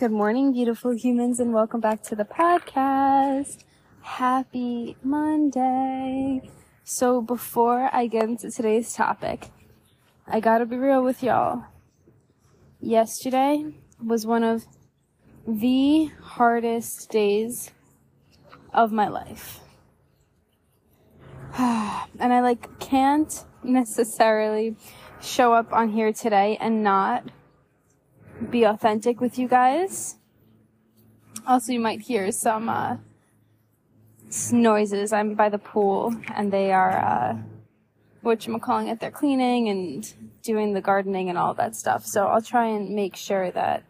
Good morning, beautiful humans, and welcome back to the podcast. Happy Monday. So, before I get into today's topic, I gotta be real with y'all. Yesterday was one of the hardest days of my life. and I like can't necessarily show up on here today and not be authentic with you guys. Also, you might hear some uh, noises. I'm by the pool, and they are uh, I'm calling it. They're cleaning and doing the gardening and all that stuff. So I'll try and make sure that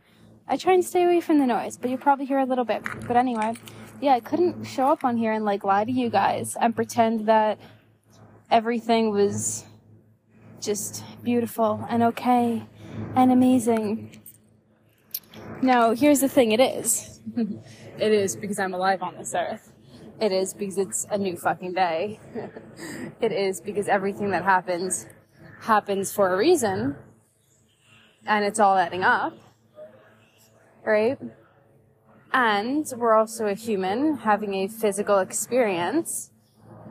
I try and stay away from the noise. But you'll probably hear a little bit. But anyway, yeah, I couldn't show up on here and like lie to you guys and pretend that everything was just beautiful and okay and amazing now, here's the thing it is. it is because I'm alive on this earth. It is because it's a new fucking day. it is because everything that happens happens for a reason. And it's all adding up. Right? And we're also a human having a physical experience.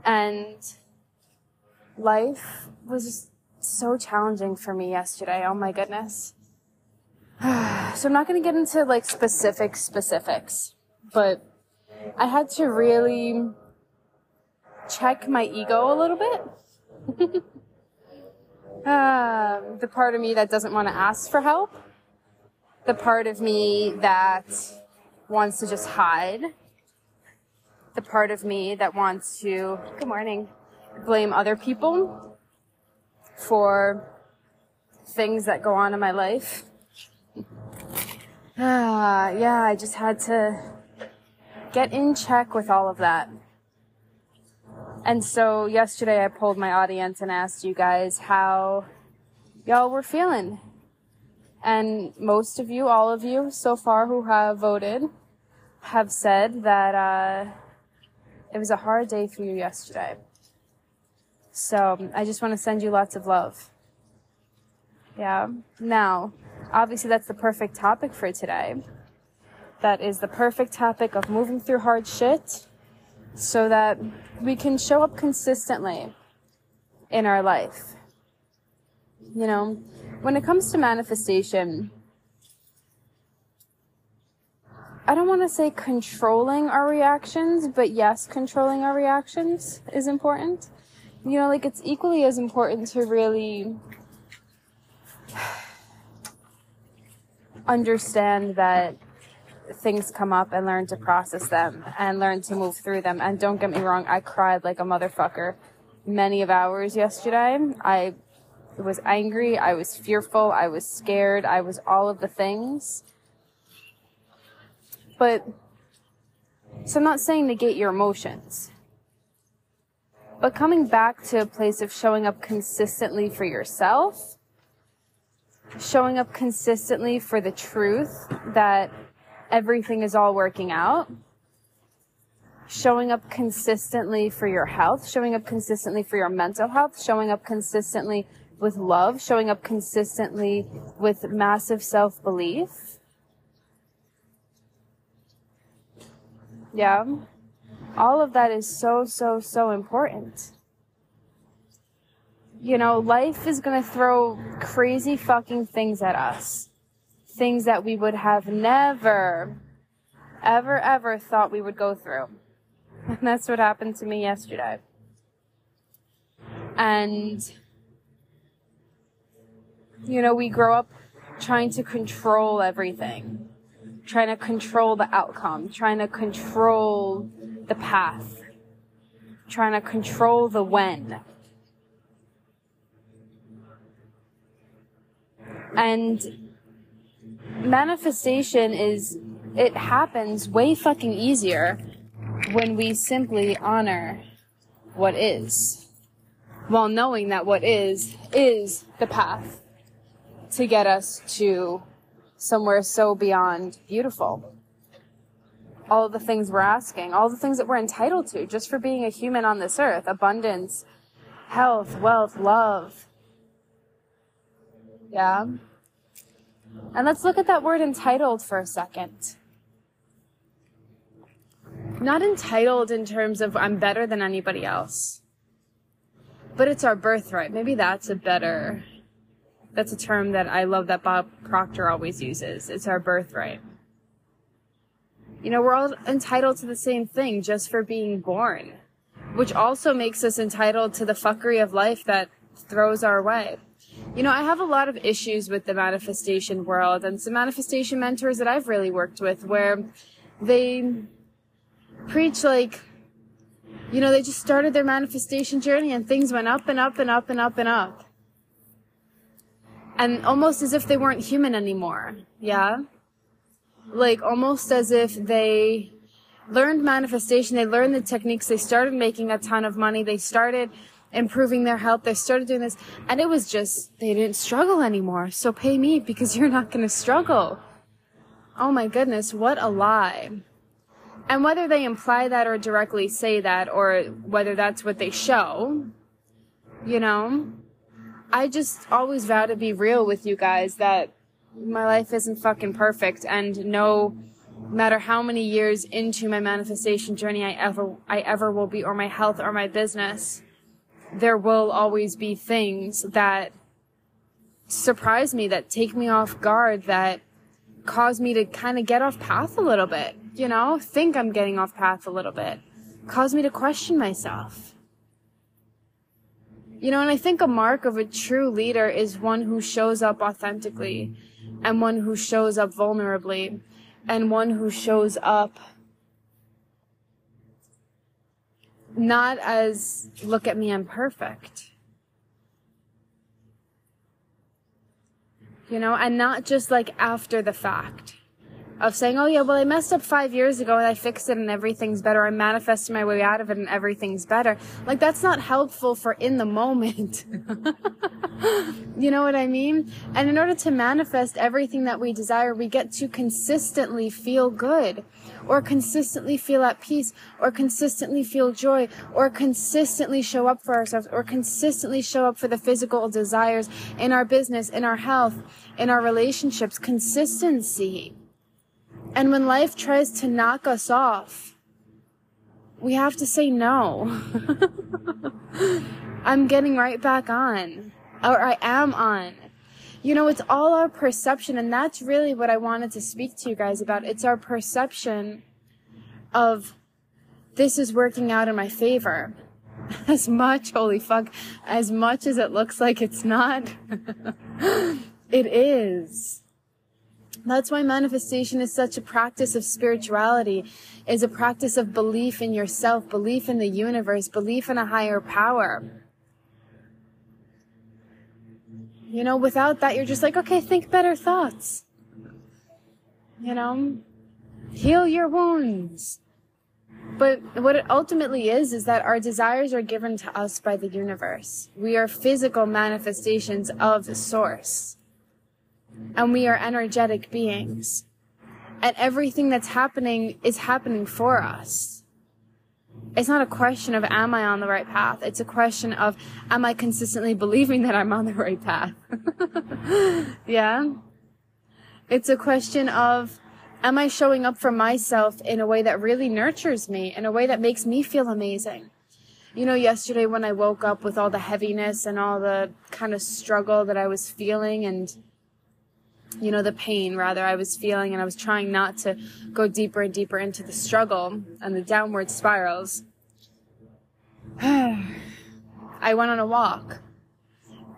And life was so challenging for me yesterday. Oh my goodness. so I'm not going to get into like specific specifics, but I had to really check my ego a little bit. um, the part of me that doesn't want to ask for help, the part of me that wants to just hide, the part of me that wants to, good morning, blame other people for things that go on in my life Ah, yeah, I just had to get in check with all of that. And so yesterday I polled my audience and asked you guys how y'all were feeling. And most of you, all of you so far who have voted, have said that uh, it was a hard day for you yesterday. So I just want to send you lots of love. Yeah. Now, obviously that's the perfect topic for today. That is the perfect topic of moving through hard shit so that we can show up consistently in our life. You know, when it comes to manifestation, I don't want to say controlling our reactions, but yes, controlling our reactions is important. You know, like it's equally as important to really understand that things come up and learn to process them and learn to move through them. And don't get me wrong, I cried like a motherfucker many of hours yesterday. I was angry, I was fearful, I was scared, I was all of the things. But, so I'm not saying negate your emotions. But coming back to a place of showing up consistently for yourself showing up consistently for the truth that everything is all working out, showing up consistently for your health, showing up consistently for your mental health, showing up consistently with love, showing up consistently with massive self belief. Yeah. All of that is so, so, so important you know, life is going to throw crazy fucking things at us. Things that we would have never, ever, ever thought we would go through. And that's what happened to me yesterday. And, you know, we grow up trying to control everything, trying to control the outcome, trying to control the path, trying to control the when And manifestation is, it happens way fucking easier when we simply honor what is while knowing that what is is the path to get us to somewhere so beyond beautiful. All the things we're asking, all the things that we're entitled to just for being a human on this earth abundance, health, wealth, love. Yeah. And let's look at that word entitled for a second. Not entitled in terms of I'm better than anybody else, but it's our birthright. Maybe that's a better, that's a term that I love that Bob Proctor always uses. It's our birthright. You know, we're all entitled to the same thing just for being born, which also makes us entitled to the fuckery of life that throws our way. You know, I have a lot of issues with the manifestation world and some manifestation mentors that I've really worked with where they preach like, you know, they just started their manifestation journey and things went up and up and up and up and up. And almost as if they weren't human anymore. Yeah? Like almost as if they learned manifestation, they learned the techniques, they started making a ton of money, they started improving their health. They started doing this and it was just, they didn't struggle anymore. So pay me because you're not going to struggle. Oh my goodness, what a lie. And whether they imply that or directly say that or whether that's what they show, you know, I just always vow to be real with you guys that my life isn't fucking perfect and no matter how many years into my manifestation journey I ever I ever will be or my health or my business there will always be things that surprise me, that take me off guard, that cause me to kind of get off path a little bit, you know, think I'm getting off path a little bit, cause me to question myself. You know, and I think a mark of a true leader is one who shows up authentically and one who shows up vulnerably and one who shows up not as look at me, I'm perfect. You know, and not just like after the fact of saying, oh yeah, well, I messed up five years ago and I fixed it and everything's better. I manifested my way out of it and everything's better. Like that's not helpful for in the moment. you know what I mean? And in order to manifest everything that we desire, we get to consistently feel good or consistently feel at peace or consistently feel joy or consistently show up for ourselves or consistently show up for the physical desires in our business, in our health, in our relationships. Consistency. And when life tries to knock us off, we have to say no. I'm getting right back on, or I am on. You know, it's all our perception, and that's really what I wanted to speak to you guys about. It's our perception of this is working out in my favor. As much, holy fuck, as much as it looks like it's not, it is. That's why manifestation is such a practice of spirituality, is a practice of belief in yourself, belief in the universe, belief in a higher power. You know, without that, you're just like, okay, think better thoughts. You know, heal your wounds. But what it ultimately is, is that our desires are given to us by the universe. We are physical manifestations of source and we are energetic beings. And everything that's happening is happening for us. It's not a question of am I on the right path? It's a question of am I consistently believing that I'm on the right path? yeah? It's a question of am I showing up for myself in a way that really nurtures me, in a way that makes me feel amazing? You know, yesterday when I woke up with all the heaviness and all the kind of struggle that I was feeling and you know, the pain rather I was feeling and I was trying not to go deeper and deeper into the struggle and the downward spirals. I went on a walk.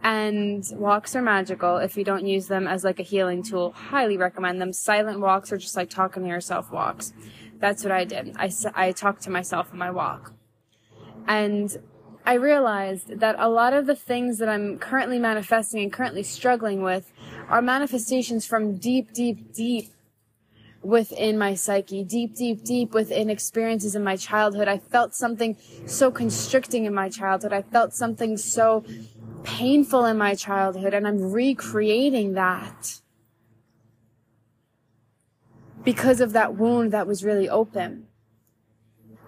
And walks are magical if you don't use them as like a healing tool. Highly recommend them. Silent walks are just like talking to yourself walks. That's what I did. I, I talked to myself on my walk. And I realized that a lot of the things that I'm currently manifesting and currently struggling with are manifestations from deep, deep, deep within my psyche, deep, deep, deep within experiences in my childhood. I felt something so constricting in my childhood. I felt something so painful in my childhood, and I'm recreating that because of that wound that was really open.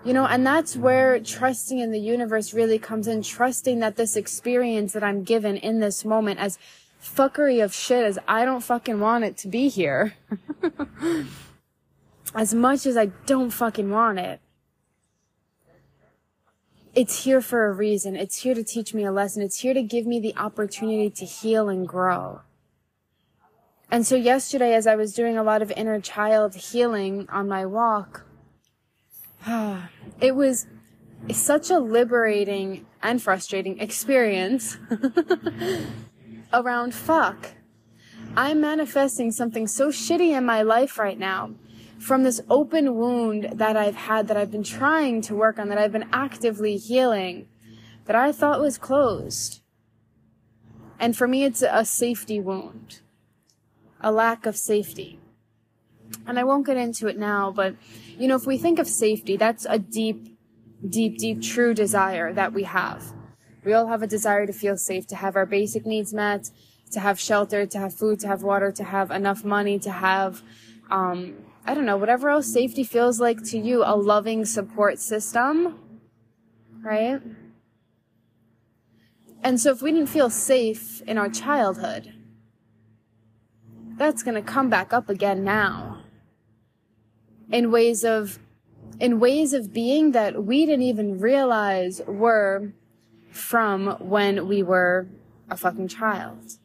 You know, and that's where trusting in the universe really comes in, trusting that this experience that I'm given in this moment, as fuckery of shit as I don't fucking want it to be here, as much as I don't fucking want it, it's here for a reason. It's here to teach me a lesson. It's here to give me the opportunity to heal and grow. And so yesterday, as I was doing a lot of inner child healing on my walk, it was such a liberating and frustrating experience around fuck. I'm manifesting something so shitty in my life right now from this open wound that I've had that I've been trying to work on, that I've been actively healing, that I thought was closed. And for me, it's a safety wound, a lack of safety. And I won't get into it now, but you know, if we think of safety, that's a deep, deep, deep, true desire that we have. We all have a desire to feel safe, to have our basic needs met, to have shelter, to have food, to have water, to have enough money, to have, um, I don't know, whatever else safety feels like to you, a loving support system, right? And so if we didn't feel safe in our childhood, that's going to come back up again now in ways of in ways of being that we didn't even realize were from when we were a fucking child.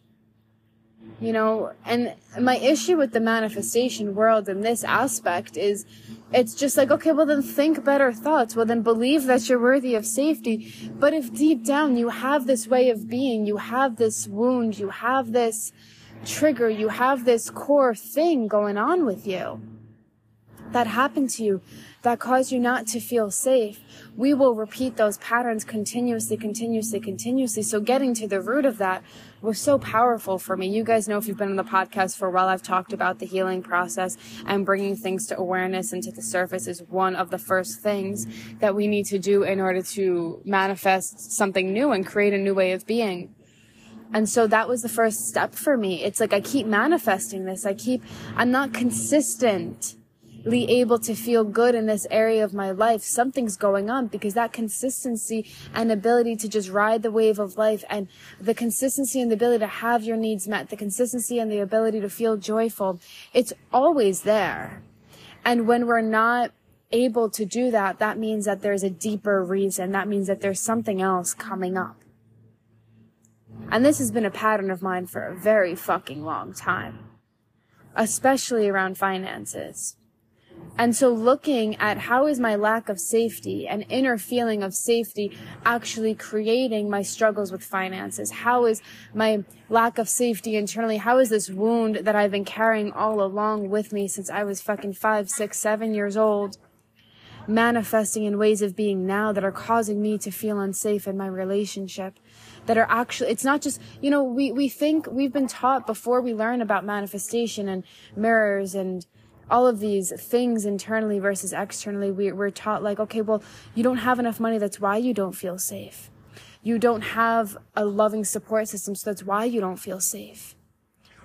You know, and my issue with the manifestation world in this aspect is it's just like, okay, well then think better thoughts. Well then believe that you're worthy of safety. But if deep down you have this way of being, you have this wound, you have this trigger, you have this core thing going on with you that happened to you that cause you not to feel safe, we will repeat those patterns continuously, continuously, continuously. So getting to the root of that was so powerful for me. You guys know if you've been on the podcast for a while, I've talked about the healing process and bringing things to awareness and to the surface is one of the first things that we need to do in order to manifest something new and create a new way of being. And so that was the first step for me. It's like I keep manifesting this. I keep, I'm not consistent able to feel good in this area of my life, something's going on because that consistency and ability to just ride the wave of life and the consistency and the ability to have your needs met, the consistency and the ability to feel joyful, it's always there. And when we're not able to do that, that means that there's a deeper reason. That means that there's something else coming up. And this has been a pattern of mine for a very fucking long time, especially around finances. And so looking at how is my lack of safety and inner feeling of safety actually creating my struggles with finances? How is my lack of safety internally? How is this wound that I've been carrying all along with me since I was fucking five, six, seven years old? manifesting in ways of being now that are causing me to feel unsafe in my relationship that are actually it's not just you know we we think we've been taught before we learn about manifestation and mirrors and all of these things internally versus externally, we, we're taught like, okay, well, you don't have enough money. That's why you don't feel safe. You don't have a loving support system. So that's why you don't feel safe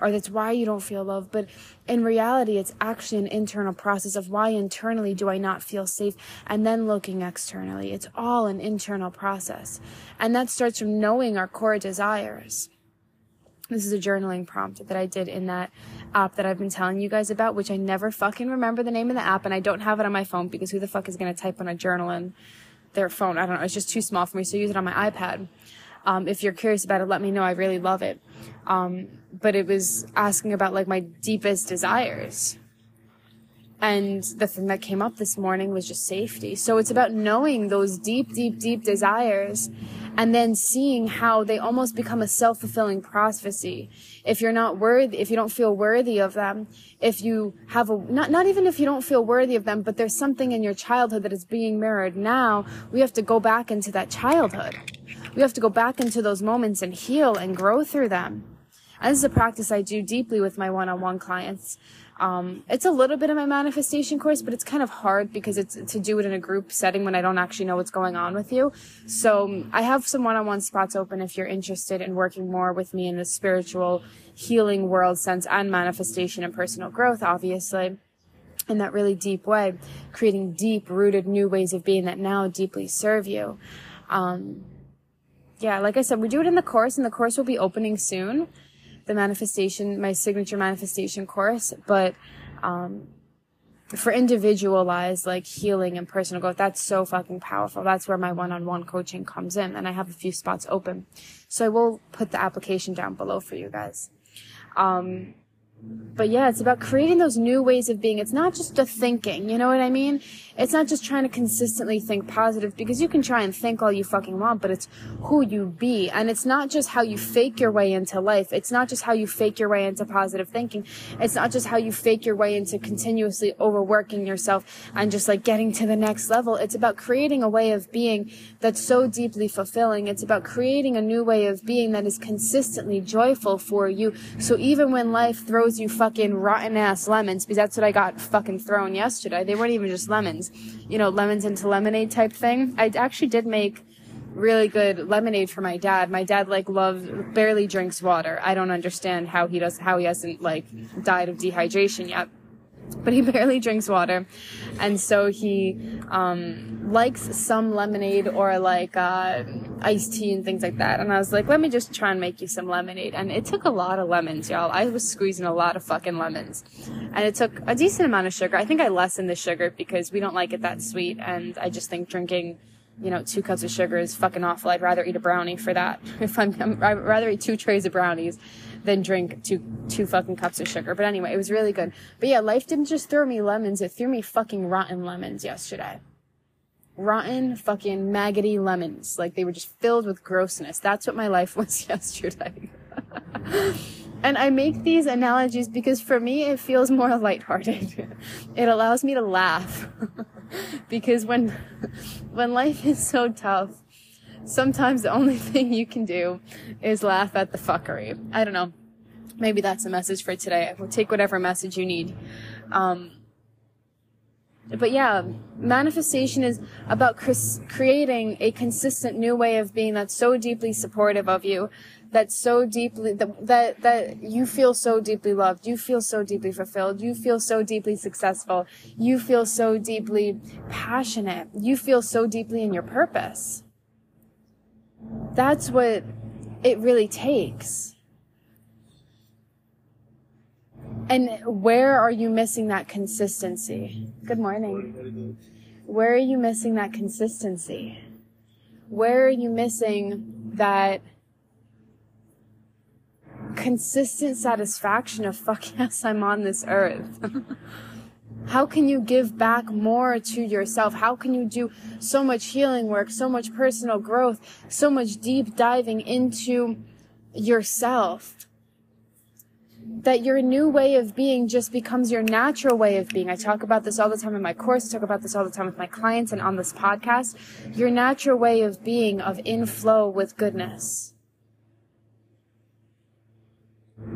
or that's why you don't feel love. But in reality, it's actually an internal process of why internally do I not feel safe and then looking externally. It's all an internal process. And that starts from knowing our core desires. This is a journaling prompt that I did in that app that I've been telling you guys about, which I never fucking remember the name of the app and I don't have it on my phone because who the fuck is going to type on a journal in their phone? I don't know. It's just too small for me. So I use it on my iPad. Um, if you're curious about it, let me know. I really love it. Um, but it was asking about like my deepest desires. And the thing that came up this morning was just safety. So it's about knowing those deep, deep, deep desires and then seeing how they almost become a self-fulfilling prophecy. If you're not worthy, if you don't feel worthy of them, if you have a, not, not even if you don't feel worthy of them, but there's something in your childhood that is being mirrored now, we have to go back into that childhood. We have to go back into those moments and heal and grow through them. And this is a practice I do deeply with my one-on-one clients. Um, it's a little bit of my manifestation course, but it's kind of hard because it's to do it in a group setting when I don't actually know what's going on with you. So I have some one-on-one spots open if you're interested in working more with me in the spiritual healing world sense and manifestation and personal growth, obviously in that really deep way, creating deep rooted new ways of being that now deeply serve you. Um, yeah, like I said, we do it in the course and the course will be opening soon the manifestation, my signature manifestation course, but, um, for individualized like healing and personal growth, that's so fucking powerful. That's where my one-on-one coaching comes in, and I have a few spots open. So I will put the application down below for you guys. Um, but yeah, it's about creating those new ways of being. It's not just the thinking, you know what I mean? It's not just trying to consistently think positive because you can try and think all you fucking want, but it's who you be. And it's not just how you fake your way into life. It's not just how you fake your way into positive thinking. It's not just how you fake your way into continuously overworking yourself and just like getting to the next level. It's about creating a way of being that's so deeply fulfilling. It's about creating a new way of being that is consistently joyful for you. So even when life throws you fucking rotten ass lemons, because that's what I got fucking thrown yesterday. They weren't even just lemons, you know, lemons into lemonade type thing. I actually did make really good lemonade for my dad. My dad like loves barely drinks water. I don't understand how he does how he hasn't like died of dehydration yet but he barely drinks water. And so he um, likes some lemonade or like uh, iced tea and things like that. And I was like, let me just try and make you some lemonade. And it took a lot of lemons, y'all. I was squeezing a lot of fucking lemons. And it took a decent amount of sugar. I think I lessened the sugar because we don't like it that sweet. And I just think drinking you know, two cups of sugar is fucking awful. I'd rather eat a brownie for that. If I'm, I'd rather eat two trays of brownies than drink two two fucking cups of sugar. But anyway, it was really good. But yeah, life didn't just throw me lemons; it threw me fucking rotten lemons yesterday. Rotten fucking maggoty lemons, like they were just filled with grossness. That's what my life was yesterday. and I make these analogies because for me it feels more lighthearted. it allows me to laugh. because when when life is so tough, sometimes the only thing you can do is laugh at the fuckery. I don't know. Maybe that's a message for today. We'll take whatever message you need. Um, but yeah, manifestation is about creating a consistent new way of being that's so deeply supportive of you, that's so deeply that, that that you feel so deeply loved, you feel so deeply fulfilled, you feel so deeply successful, you feel so deeply passionate, you feel so deeply in your purpose. That's what it really takes. And where are you missing that consistency? Good morning. Where are you missing that consistency? Where are you missing that consistent satisfaction of fuck yes, I'm on this earth? How can you give back more to yourself? How can you do so much healing work, so much personal growth, so much deep diving into yourself? That your new way of being just becomes your natural way of being. I talk about this all the time in my course, I talk about this all the time with my clients and on this podcast. Your natural way of being, of in flow with goodness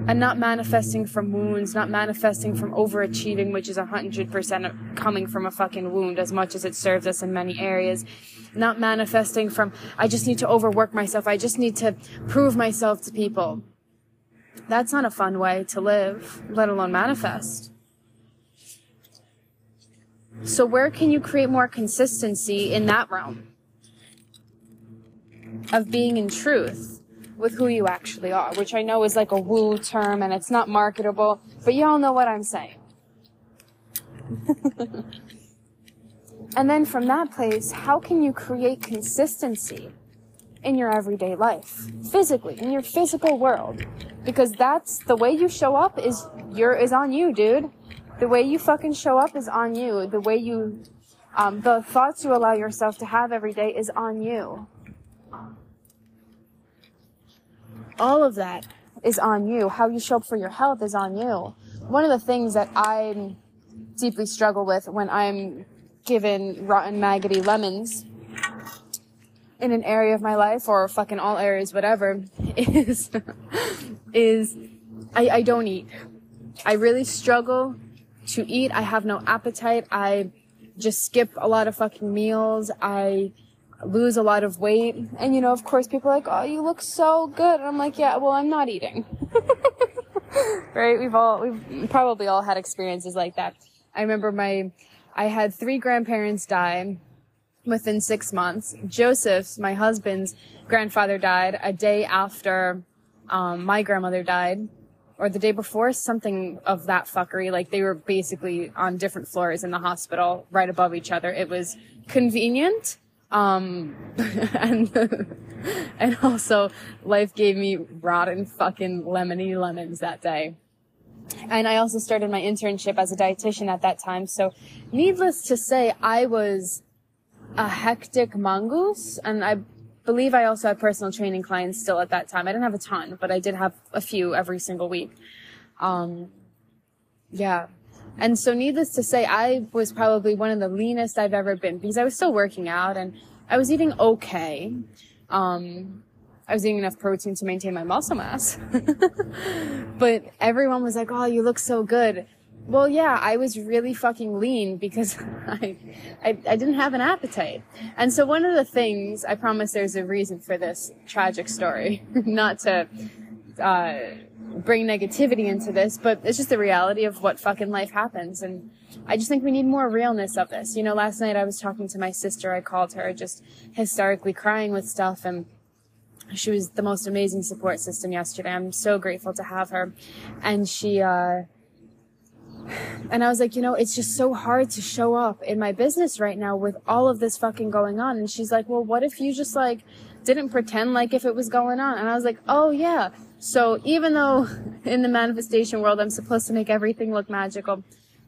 and not manifesting from wounds, not manifesting from overachieving, which is 100% coming from a fucking wound as much as it serves us in many areas. Not manifesting from, I just need to overwork myself. I just need to prove myself to people. That's not a fun way to live, let alone manifest. So where can you create more consistency in that realm of being in truth? With who you actually are, which I know is like a woo term and it's not marketable, but y'all know what I'm saying. and then from that place, how can you create consistency in your everyday life, physically, in your physical world? Because that's the way you show up is your is on you, dude. The way you fucking show up is on you. The way you, um, the thoughts you allow yourself to have every day is on you. All of that is on you. How you show up for your health is on you. One of the things that I deeply struggle with when I'm given rotten, maggoty lemons in an area of my life or fucking all areas, whatever, is, is I, I don't eat. I really struggle to eat. I have no appetite. I just skip a lot of fucking meals. I lose a lot of weight. And you know, of course, people are like, oh, you look so good. And I'm like, yeah, well, I'm not eating. right? We've all, we've probably all had experiences like that. I remember my, I had three grandparents die within six months. Joseph's, my husband's grandfather died a day after, um, my grandmother died or the day before, something of that fuckery. Like they were basically on different floors in the hospital right above each other. It was convenient um, and, and also life gave me rotten fucking lemony lemons that day. And I also started my internship as a dietitian at that time. So needless to say, I was a hectic mongoose and I believe I also had personal training clients still at that time. I didn't have a ton, but I did have a few every single week. Um, yeah. And so needless to say, I was probably one of the leanest I've ever been because I was still working out and I was eating okay. Um, I was eating enough protein to maintain my muscle mass. but everyone was like, oh, you look so good. Well, yeah, I was really fucking lean because I, I, I, didn't have an appetite. And so one of the things, I promise there's a reason for this tragic story, not to, uh, bring negativity into this, but it's just the reality of what fucking life happens. And I just think we need more realness of this. You know, last night I was talking to my sister. I called her just hysterically crying with stuff and she was the most amazing support system yesterday. I'm so grateful to have her. And she, uh, and I was like, you know, it's just so hard to show up in my business right now with all of this fucking going on. And she's like, well, what if you just like didn't pretend like if it was going on? And I was like, oh yeah, so even though in the manifestation world I'm supposed to make everything look magical,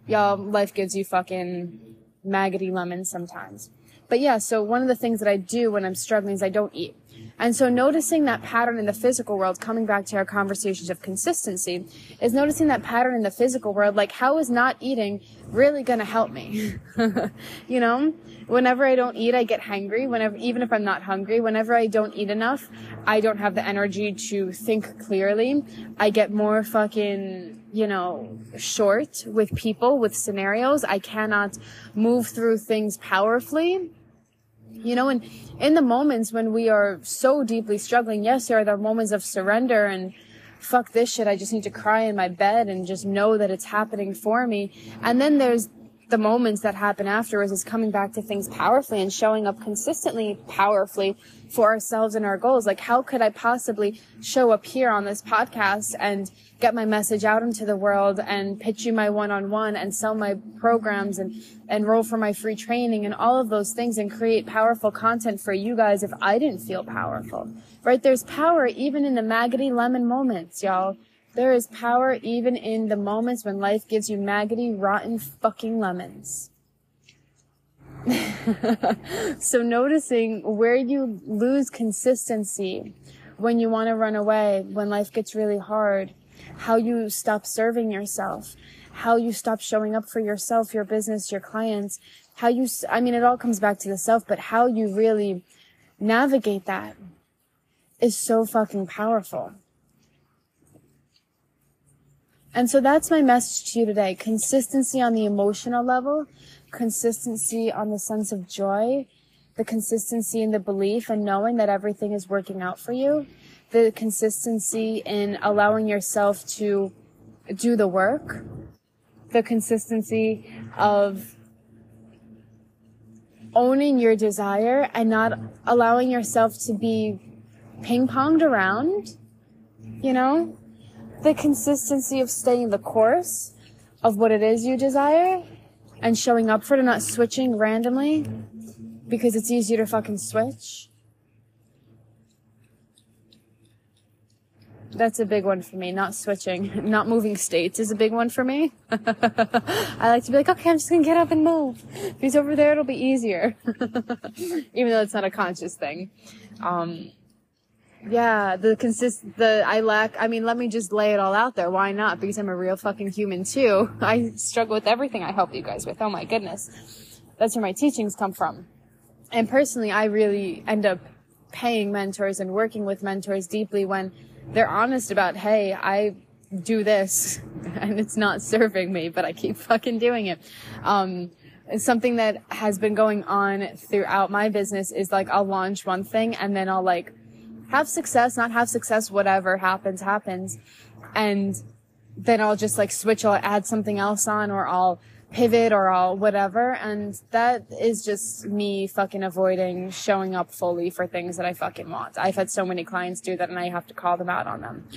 y'all, life gives you fucking maggoty lemons sometimes. But yeah, so one of the things that I do when I'm struggling is I don't eat. And so noticing that pattern in the physical world, coming back to our conversations of consistency, is noticing that pattern in the physical world, like how is not eating really gonna help me? you know? Whenever I don't eat, I get hungry. Whenever, even if I'm not hungry, whenever I don't eat enough, I don't have the energy to think clearly. I get more fucking, you know, short with people, with scenarios. I cannot move through things powerfully you know, and in the moments when we are so deeply struggling, yes, there are the moments of surrender and fuck this shit. I just need to cry in my bed and just know that it's happening for me. And then there's the moments that happen afterwards is coming back to things powerfully and showing up consistently powerfully for ourselves and our goals. Like, how could I possibly show up here on this podcast and get my message out into the world and pitch you my one-on-one and sell my programs and enroll for my free training and all of those things and create powerful content for you guys if I didn't feel powerful, right? There's power even in the maggoty lemon moments, y'all. There is power even in the moments when life gives you maggoty, rotten fucking lemons. so noticing where you lose consistency when you want to run away, when life gets really hard, how you stop serving yourself, how you stop showing up for yourself, your business, your clients, how you, I mean, it all comes back to the self, but how you really navigate that is so fucking powerful. And so that's my message to you today. Consistency on the emotional level, consistency on the sense of joy, the consistency in the belief and knowing that everything is working out for you, the consistency in allowing yourself to do the work, the consistency of owning your desire and not allowing yourself to be ping ponged around, you know? The consistency of staying the course of what it is you desire and showing up for it and not switching randomly because it's easier to fucking switch. That's a big one for me. Not switching, not moving states is a big one for me. I like to be like, okay, I'm just gonna get up and move. If he's over there it'll be easier. Even though it's not a conscious thing. Um, Yeah, the consist, the, I lack, I mean, let me just lay it all out there. Why not? Because I'm a real fucking human too. I struggle with everything I help you guys with. Oh my goodness. That's where my teachings come from. And personally, I really end up paying mentors and working with mentors deeply when they're honest about, hey, I do this and it's not serving me, but I keep fucking doing it. Um, something that has been going on throughout my business is like I'll launch one thing and then I'll like have success, not have success, whatever happens, happens. And then I'll just like switch, I'll add something else on or I'll pivot or I'll whatever. And that is just me fucking avoiding showing up fully for things that I fucking want. I've had so many clients do that and I have to call them out on them.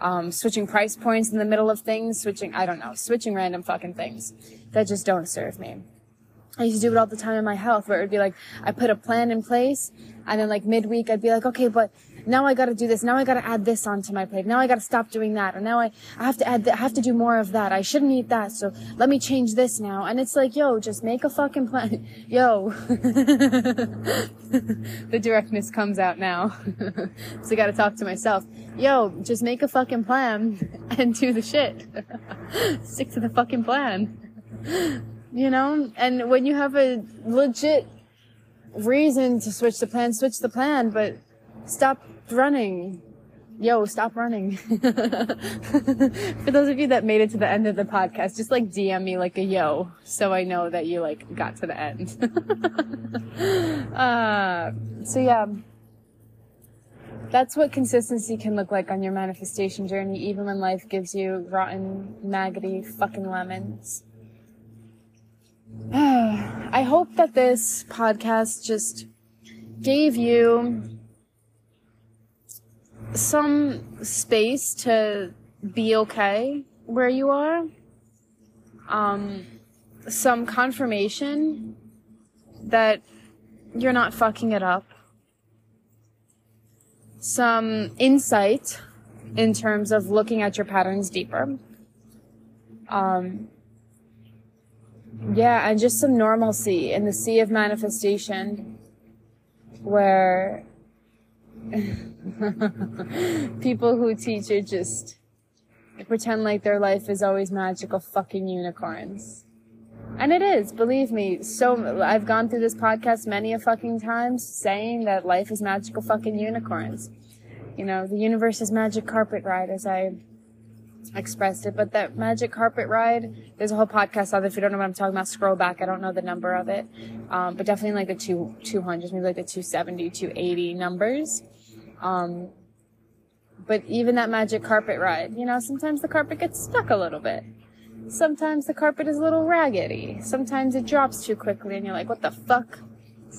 Um, switching price points in the middle of things, switching, I don't know, switching random fucking things that just don't serve me. I used to do it all the time in my health where it would be like, I put a plan in place and then like midweek I'd be like, okay, but now I gotta do this. Now I gotta add this onto my plate. Now I gotta stop doing that. And now I, I have to add, th- I have to do more of that. I shouldn't eat that. So let me change this now. And it's like, yo, just make a fucking plan. Yo. the directness comes out now. so I gotta talk to myself. Yo, just make a fucking plan and do the shit. Stick to the fucking plan. You know? And when you have a legit reason to switch the plan, switch the plan, but stop running. Yo, stop running. For those of you that made it to the end of the podcast, just like DM me like a yo, so I know that you like got to the end. uh, so yeah, that's what consistency can look like on your manifestation journey, even when life gives you rotten, maggoty fucking lemons. I hope that this podcast just gave you some space to be okay where you are. Um, some confirmation that you're not fucking it up. Some insight in terms of looking at your patterns deeper. Um, yeah, and just some normalcy in the sea of manifestation where people who teach it just pretend like their life is always magical fucking unicorns. And it is, believe me. So I've gone through this podcast many a fucking times saying that life is magical fucking unicorns. You know, the universe is magic carpet ride as I expressed it, but that magic carpet ride, there's a whole podcast on it. If you don't know what I'm talking about, scroll back. I don't know the number of it. Um, but definitely like the two, 200s, maybe like the 270, 280 numbers. Um, but even that magic carpet ride, you know, sometimes the carpet gets stuck a little bit. Sometimes the carpet is a little raggedy. Sometimes it drops too quickly and you're like, what the fuck?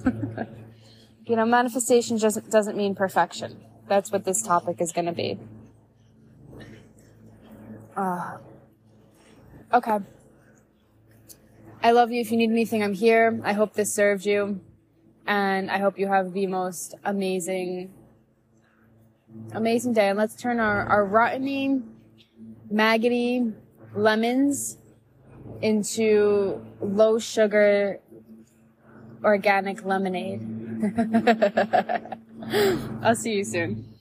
you know, manifestation just doesn't mean perfection. That's what this topic is going to be. Uh, okay. I love you. If you need anything, I'm here. I hope this served you. And I hope you have the most amazing, amazing day. And let's turn our, our rotteny, maggoty lemons into low sugar organic lemonade. I'll see you soon.